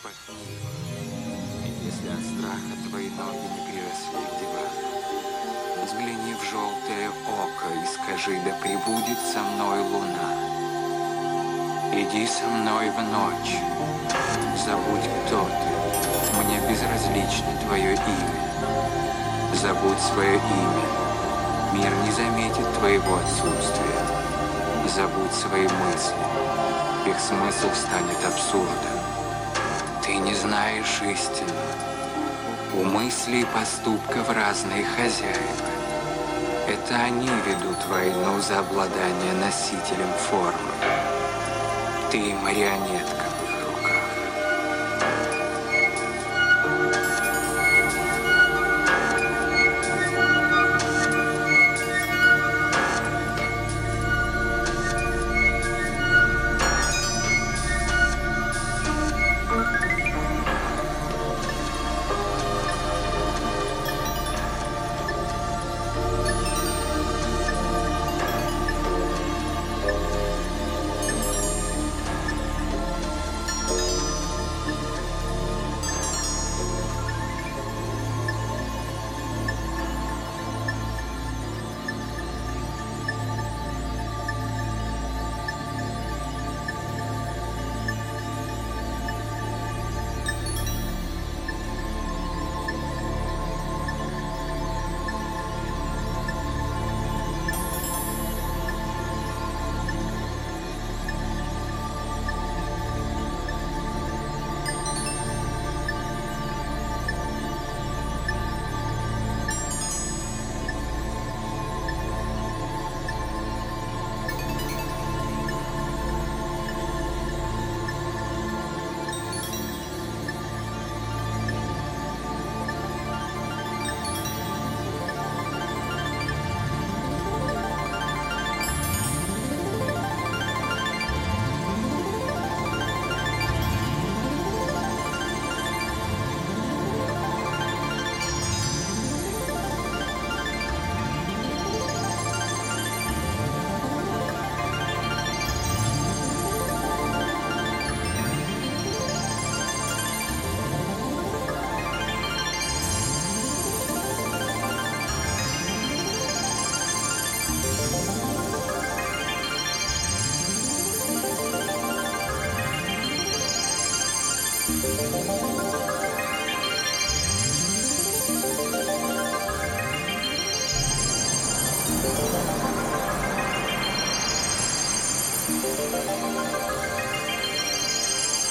и распахни его. Если от страха твои ноги не приросли к дивану, взгляни в желтое око и скажи, да прибудет со мной луна. Иди со мной в ночь, забудь, кто ты, мне безразлично твое имя. Забудь свое имя, мир не заметит твоего отсутствия. Забудь свои мысли, их смысл станет абсурдом. Не знаешь истину. У мыслей и поступков разные хозяева. Это они ведут войну за обладание носителем формы. Ты марионетка.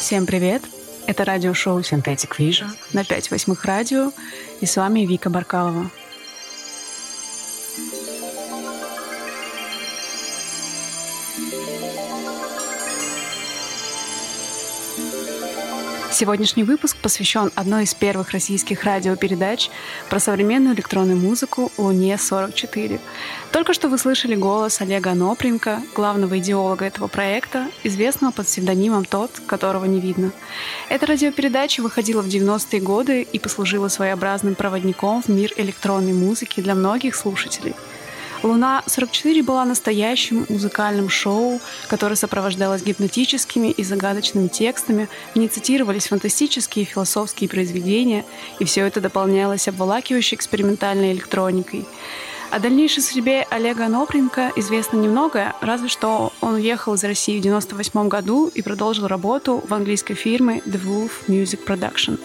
Всем привет! Это радиошоу Synthetic Vision на 5 восьмых радио, и с вами Вика Баркалова. Сегодняшний выпуск посвящен одной из первых российских радиопередач про современную электронную музыку «Луне-44». Только что вы слышали голос Олега Нопренко, главного идеолога этого проекта, известного под псевдонимом «Тот, которого не видно». Эта радиопередача выходила в 90-е годы и послужила своеобразным проводником в мир электронной музыки для многих слушателей – «Луна-44» была настоящим музыкальным шоу, которое сопровождалось гипнотическими и загадочными текстами, в ней цитировались фантастические и философские произведения, и все это дополнялось обволакивающей экспериментальной электроникой. О дальнейшей судьбе Олега Нопренко известно немного, разве что он уехал из России в 1998 году и продолжил работу в английской фирме The Wolf Music Production.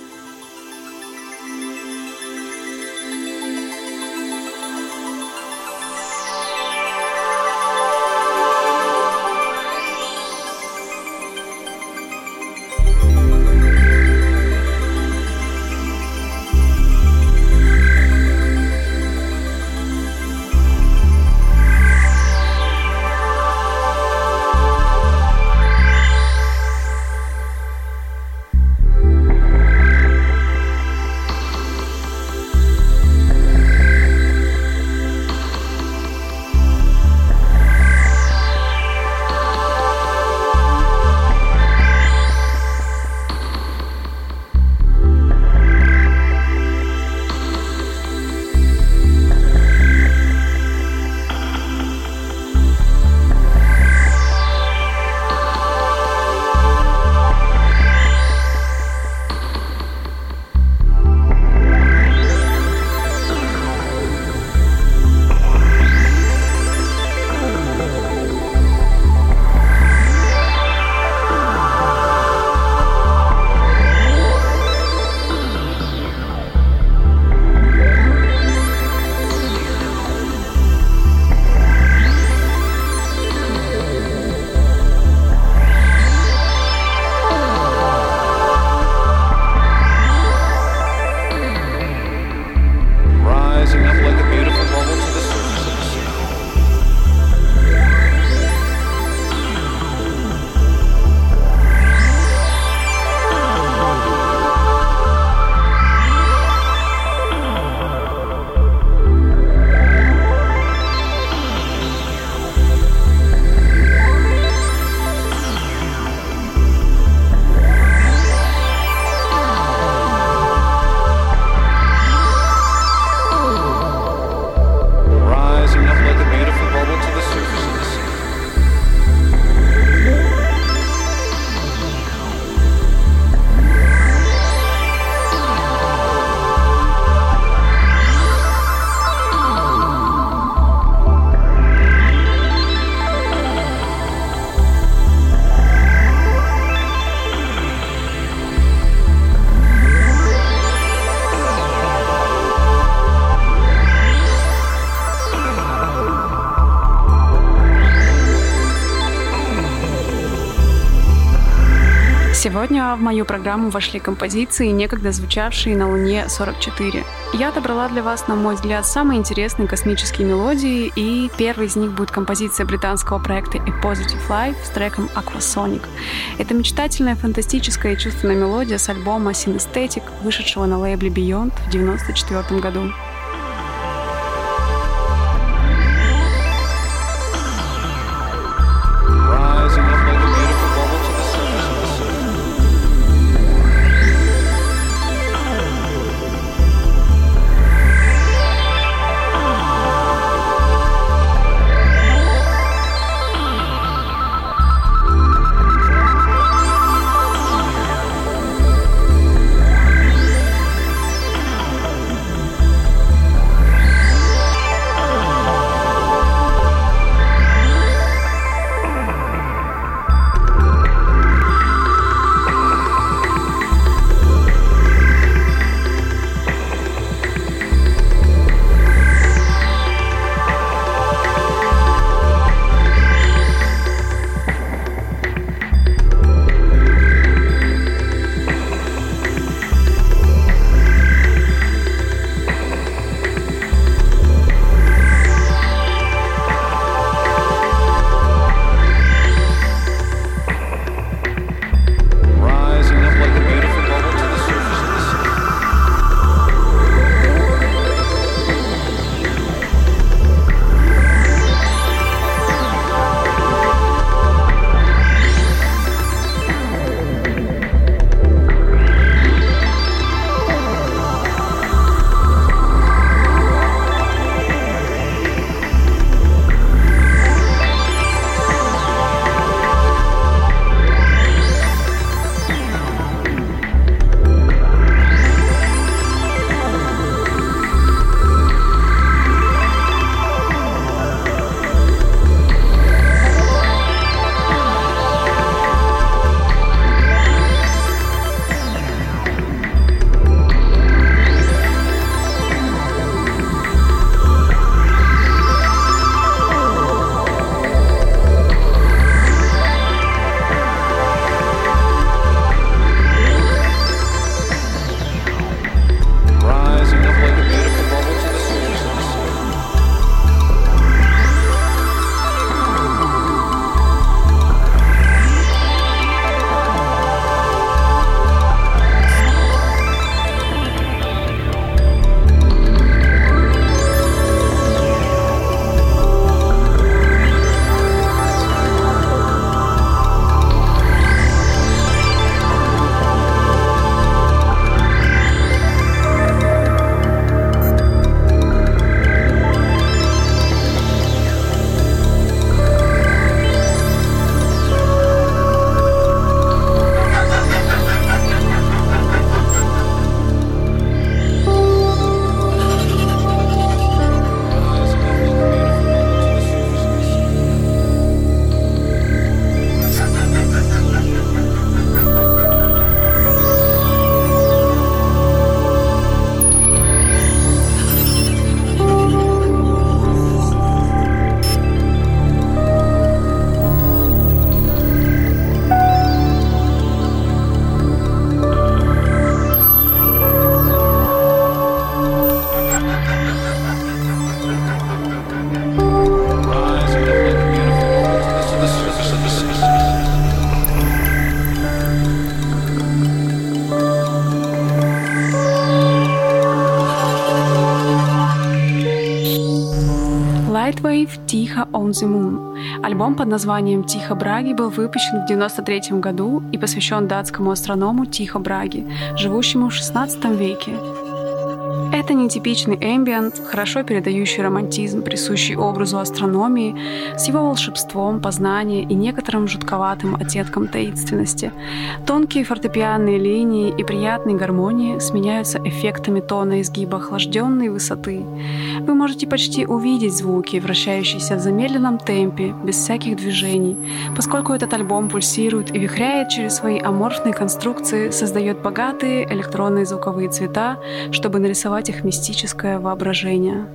В мою программу вошли композиции, некогда звучавшие на Луне 44. Я отобрала для вас, на мой взгляд, самые интересные космические мелодии, и первой из них будет композиция британского проекта A Positive Life с треком Aquasonic. Это мечтательная, фантастическая и чувственная мелодия с альбома Synesthetic, вышедшего на лейбле Beyond в 1994 году. The Moon. Альбом под названием «Тихо Браги» был выпущен в 1993 году и посвящен датскому астроному Тихо Браги, живущему в XVI веке. Это нетипичный эмбиент, хорошо передающий романтизм, присущий образу астрономии, с его волшебством, познанием и некоторым жутковатым оттенком таинственности. Тонкие фортепианные линии и приятные гармонии сменяются эффектами тона изгиба охлажденной высоты. Вы можете почти увидеть звуки, вращающиеся в замедленном темпе, без всяких движений, поскольку этот альбом пульсирует и вихряет через свои аморфные конструкции, создает богатые электронные звуковые цвета, чтобы нарисовать развивать их мистическое воображение.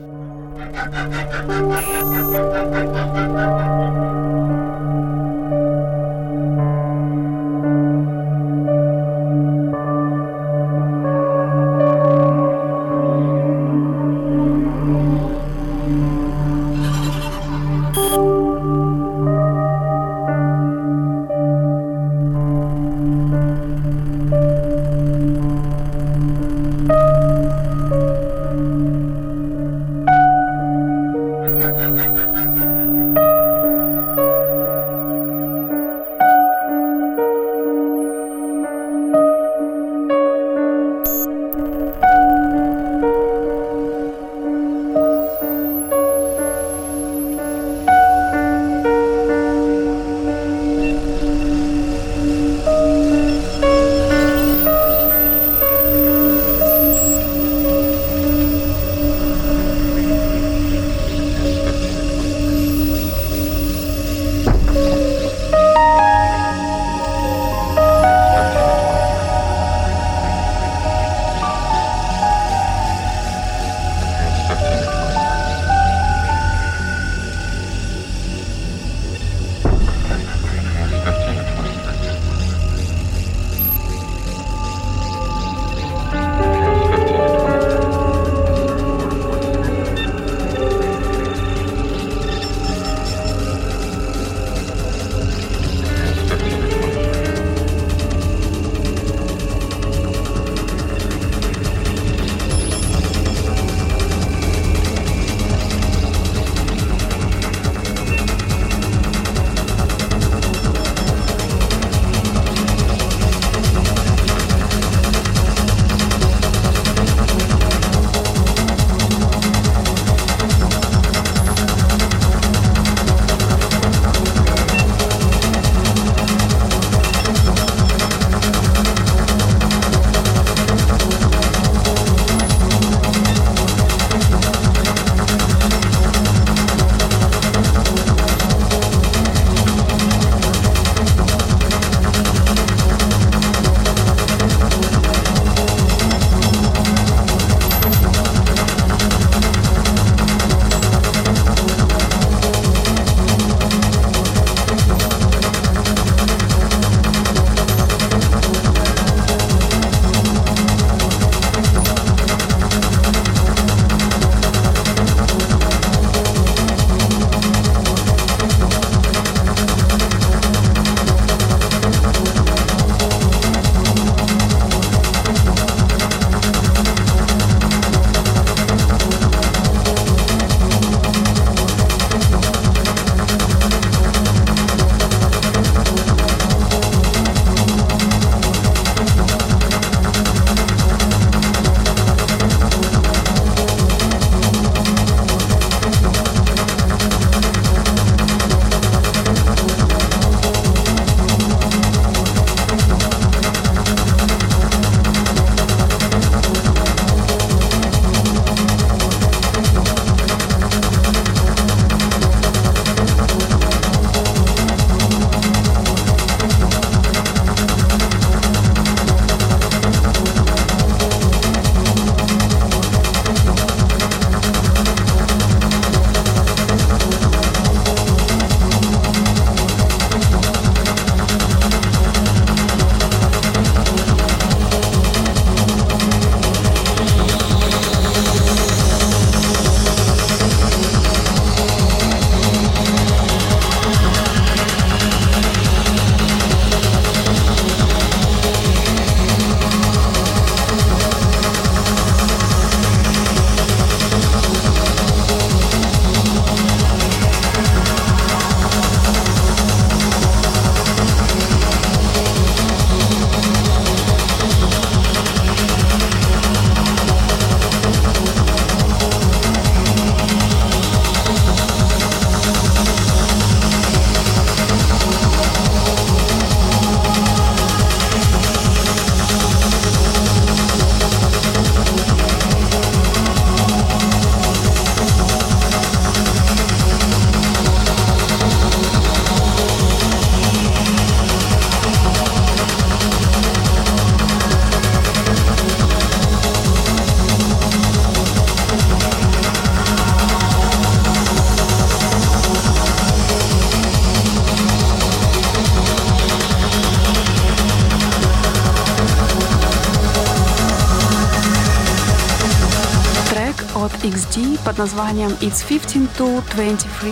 Под названием It's 15 to 23,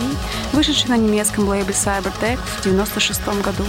вышедший на немецком лейбле Cybertech в 1996 году.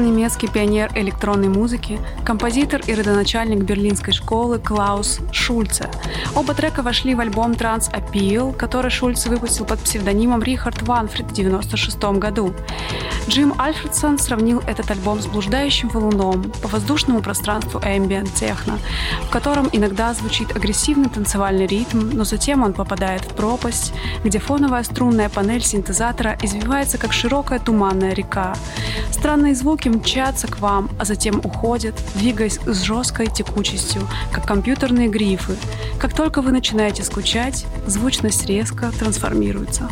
Немецкий пионер электронной музыки, композитор и родоначальник берлинской школы Клаус Шульце. Оба трека вошли в альбом Trans Appeal, который Шульце выпустил под псевдонимом Рихард Ванфрид в 1996 году. Джим Альфредсон сравнил этот альбом с блуждающим валуном по воздушному пространству ambient техно, в котором иногда звучит агрессивный танцевальный ритм, но затем он попадает в пропасть, где фоновая струнная панель синтезатора извивается как широкая туманная река. Странные звуки мчатся к вам, а затем уходят, двигаясь с жесткой текучестью, как компьютерные грифы. Как только вы начинаете скучать, звучность резко трансформируется.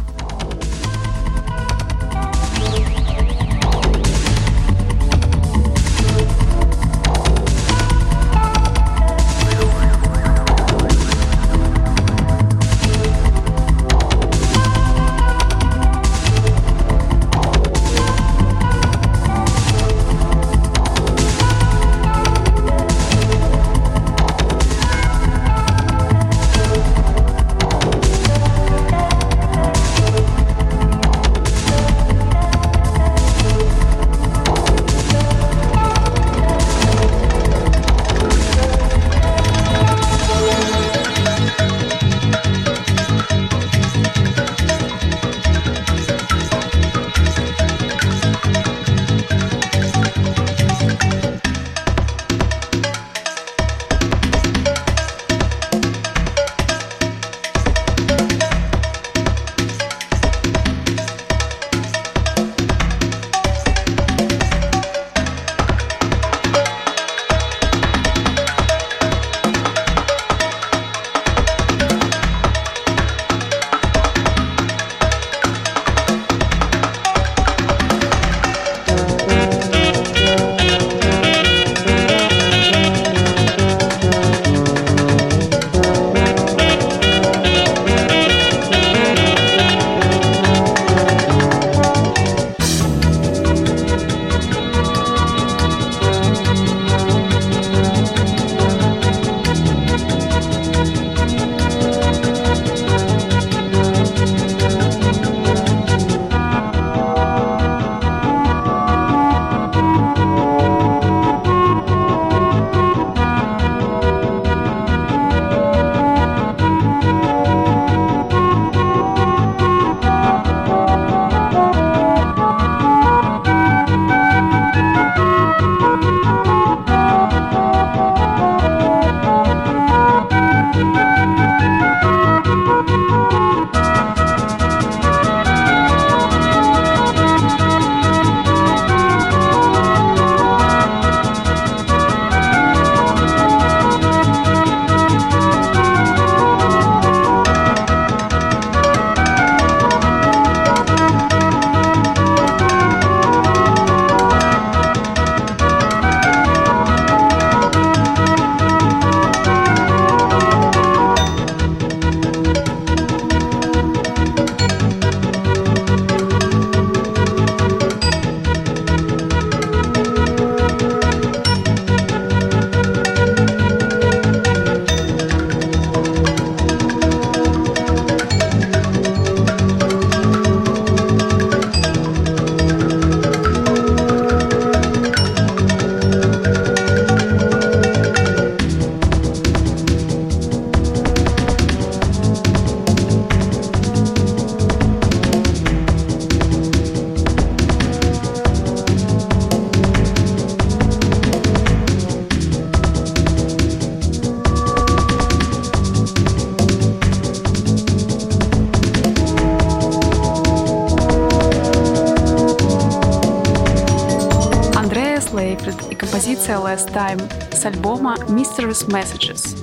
Last Time с альбома Mysterious Messages.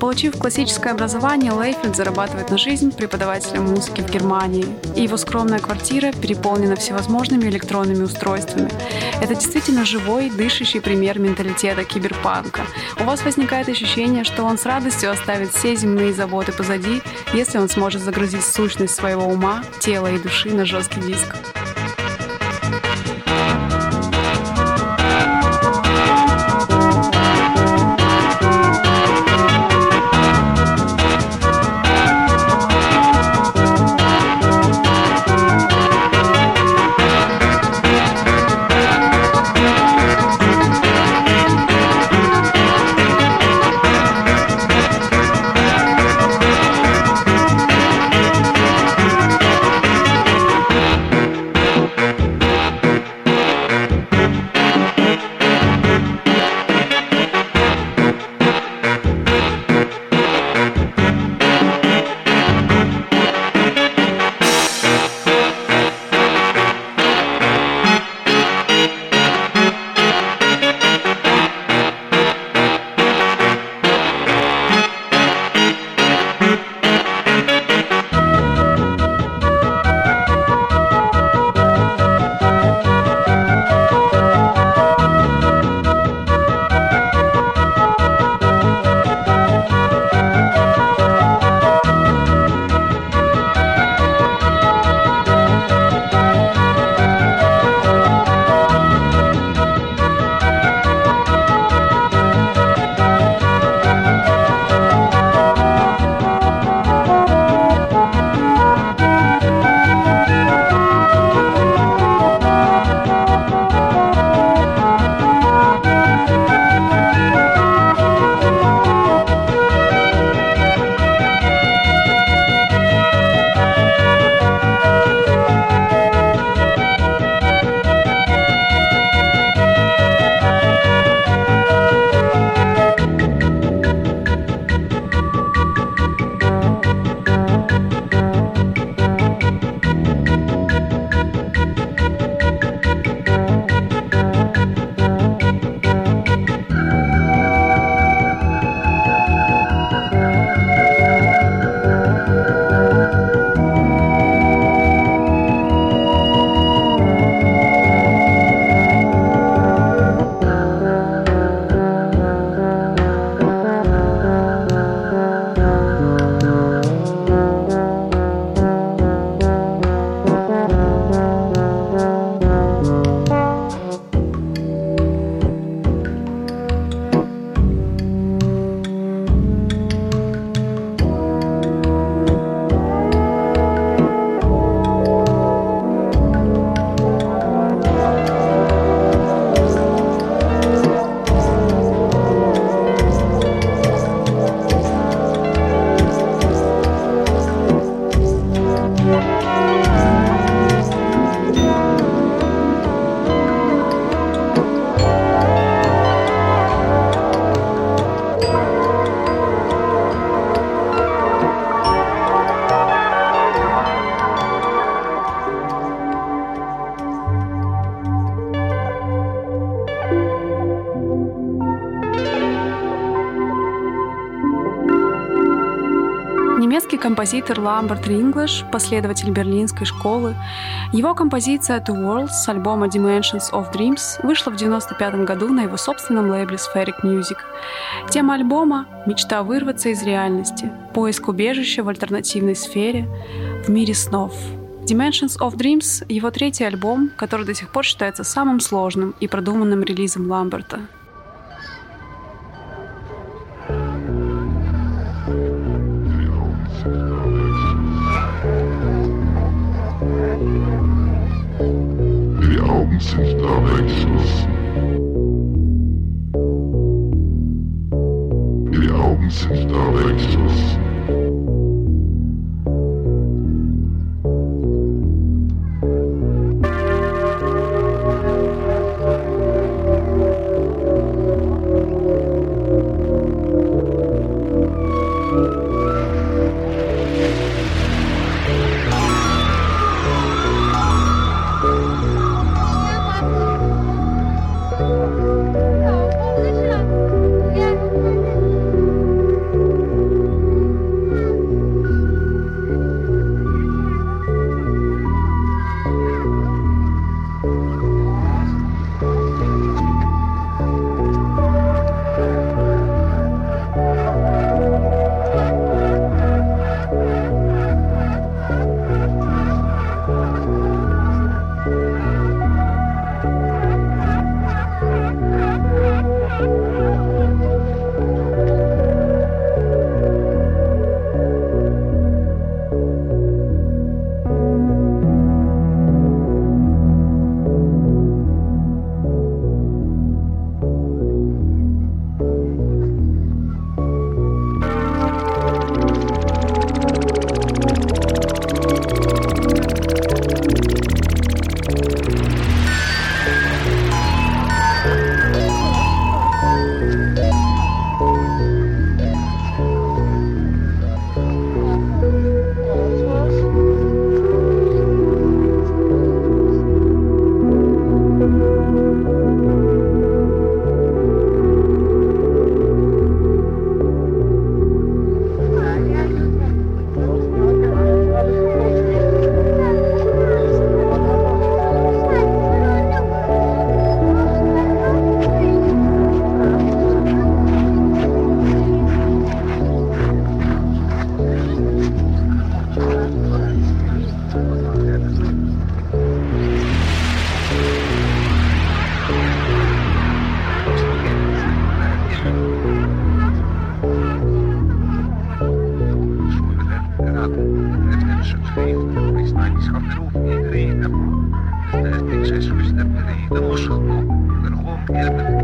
Получив классическое образование, Лейфельд зарабатывает на жизнь преподавателем музыки в Германии, и его скромная квартира переполнена всевозможными электронными устройствами. Это действительно живой, дышащий пример менталитета киберпанка. У вас возникает ощущение, что он с радостью оставит все земные заботы позади, если он сможет загрузить сущность своего ума, тела и души на жесткий диск. Композитор Ламберт Ринглиш, последователь берлинской школы, его композиция «The World» с альбома Dimensions of Dreams вышла в 1995 году на его собственном лейбле Spheric Music. Тема альбома — мечта вырваться из реальности, поиск убежища в альтернативной сфере, в мире снов. Dimensions of Dreams — его третий альбом, который до сих пор считается самым сложным и продуманным релизом Ламберта — happened.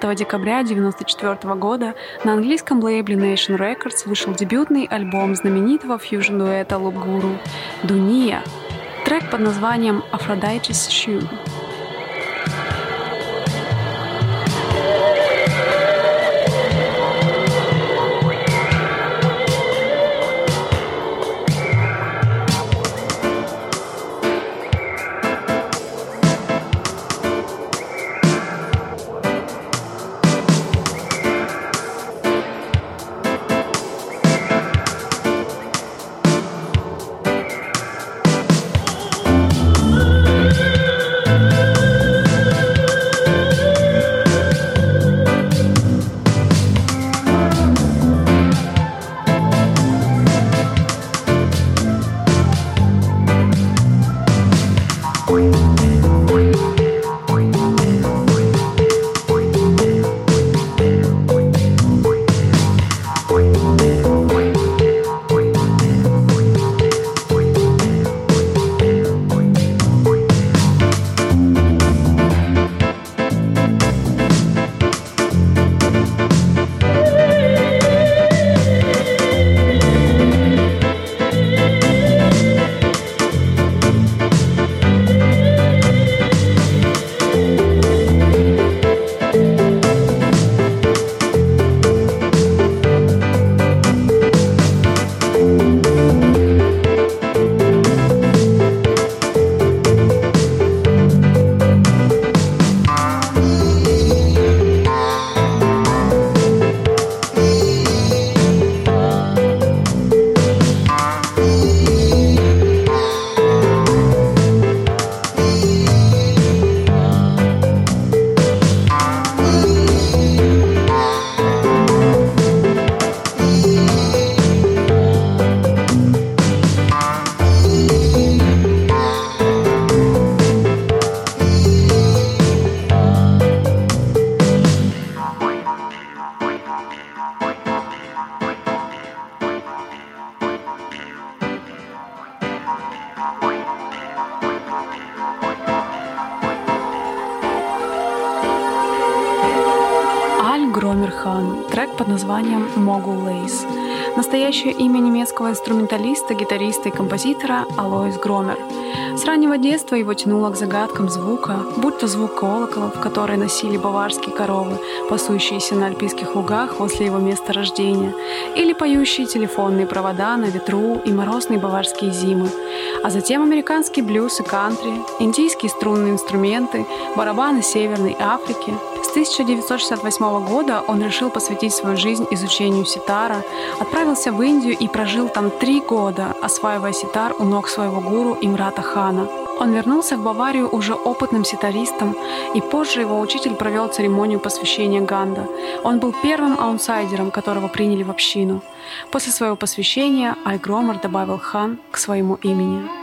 Декабря 1994 года на английском лейбле Nation Records вышел дебютный альбом знаменитого фьюжн-дуэта Лубгуру «Дуния», трек под названием «Aphrodite's Shoe». Названием «Могу Лейс». Настоящее имя немецкого инструменталиста, гитариста и композитора Алоис Громер. С раннего детства его тянуло к загадкам звука, будь то звук колоколов, которые носили баварские коровы, пасущиеся на альпийских лугах после его места рождения, или поющие телефонные провода на ветру и морозные баварские зимы, а затем американский блюз и кантри, индийские струнные инструменты, барабаны Северной Африки. С 1968 года он решил посвятить свою жизнь изучению ситара, отправился в Индию и прожил там три года, осваивая ситар у ног своего гуру Имрата Хана. Он вернулся в Баварию уже опытным ситаристом, и позже его учитель провел церемонию посвящения Ганда. Он был первым аутсайдером, которого приняли в общину. После своего посвящения Аль Громер добавил Хан к своему имени.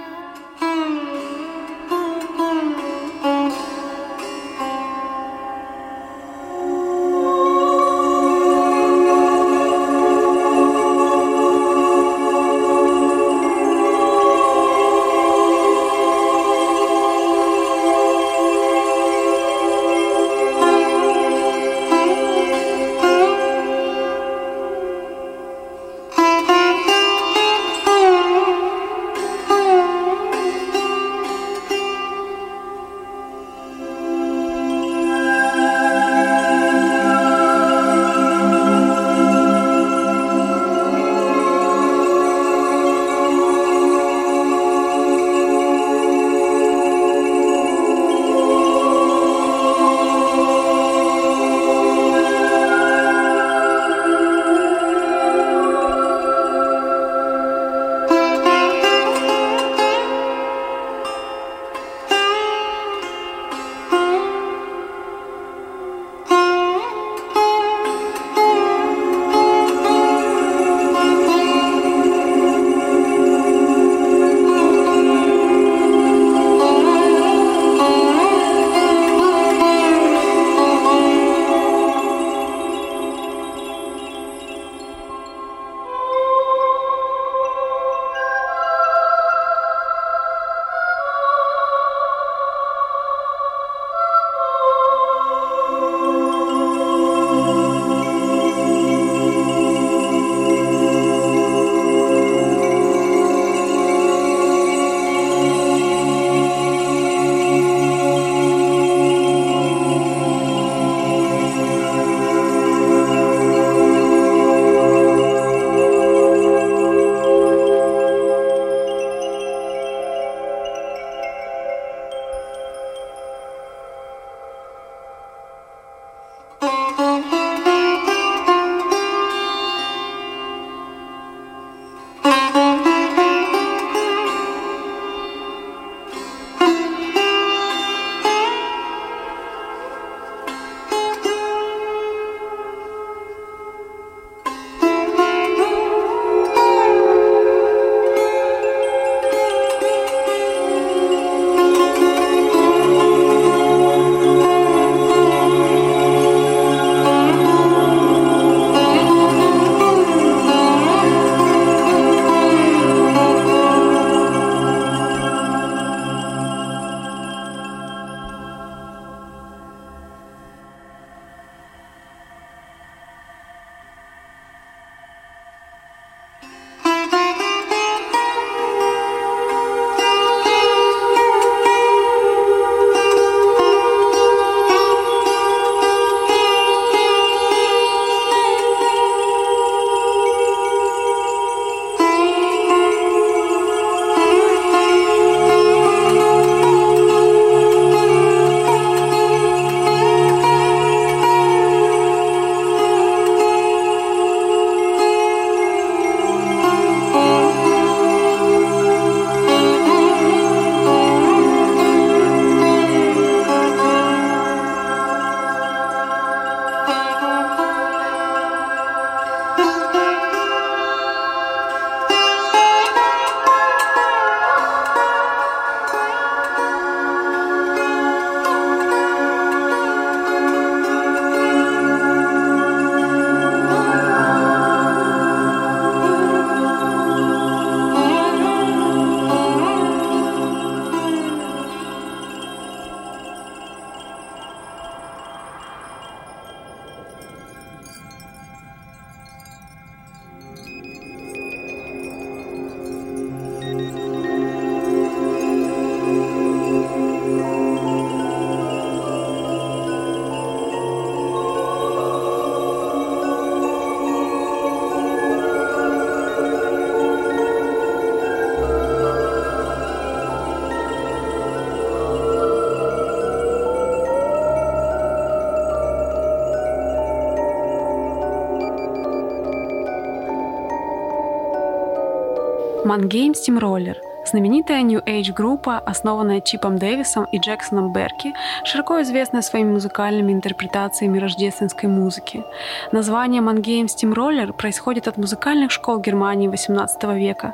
Mangame Steamroller Знаменитая New Age группа, основанная Чипом Дэвисом и Джексоном Берки, широко известная своими музыкальными интерпретациями рождественской музыки. Название Mangame Steamroller происходит от музыкальных школ Германии XVIII века.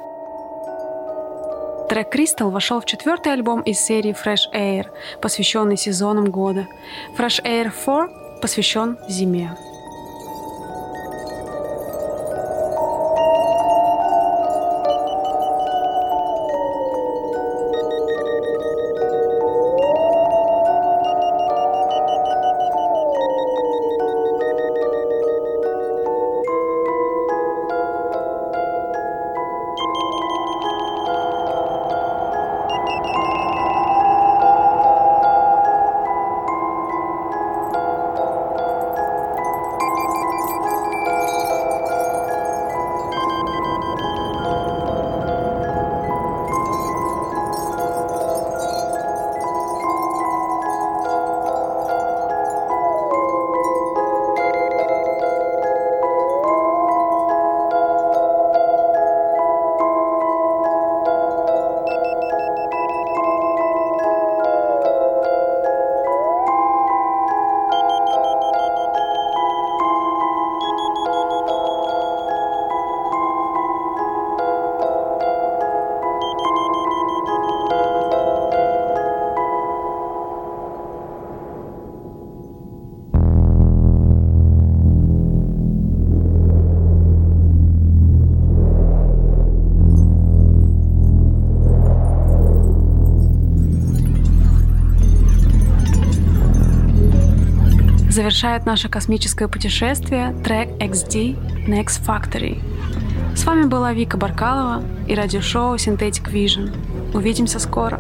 Трек Crystal вошел в четвертый альбом из серии Fresh Air, посвященный сезонам года. Fresh Air 4 посвящен зиме. Завершает наше космическое путешествие трек XD Next Factory. С вами была Вика Баркалова и радиошоу Synthetic Vision. Увидимся скоро!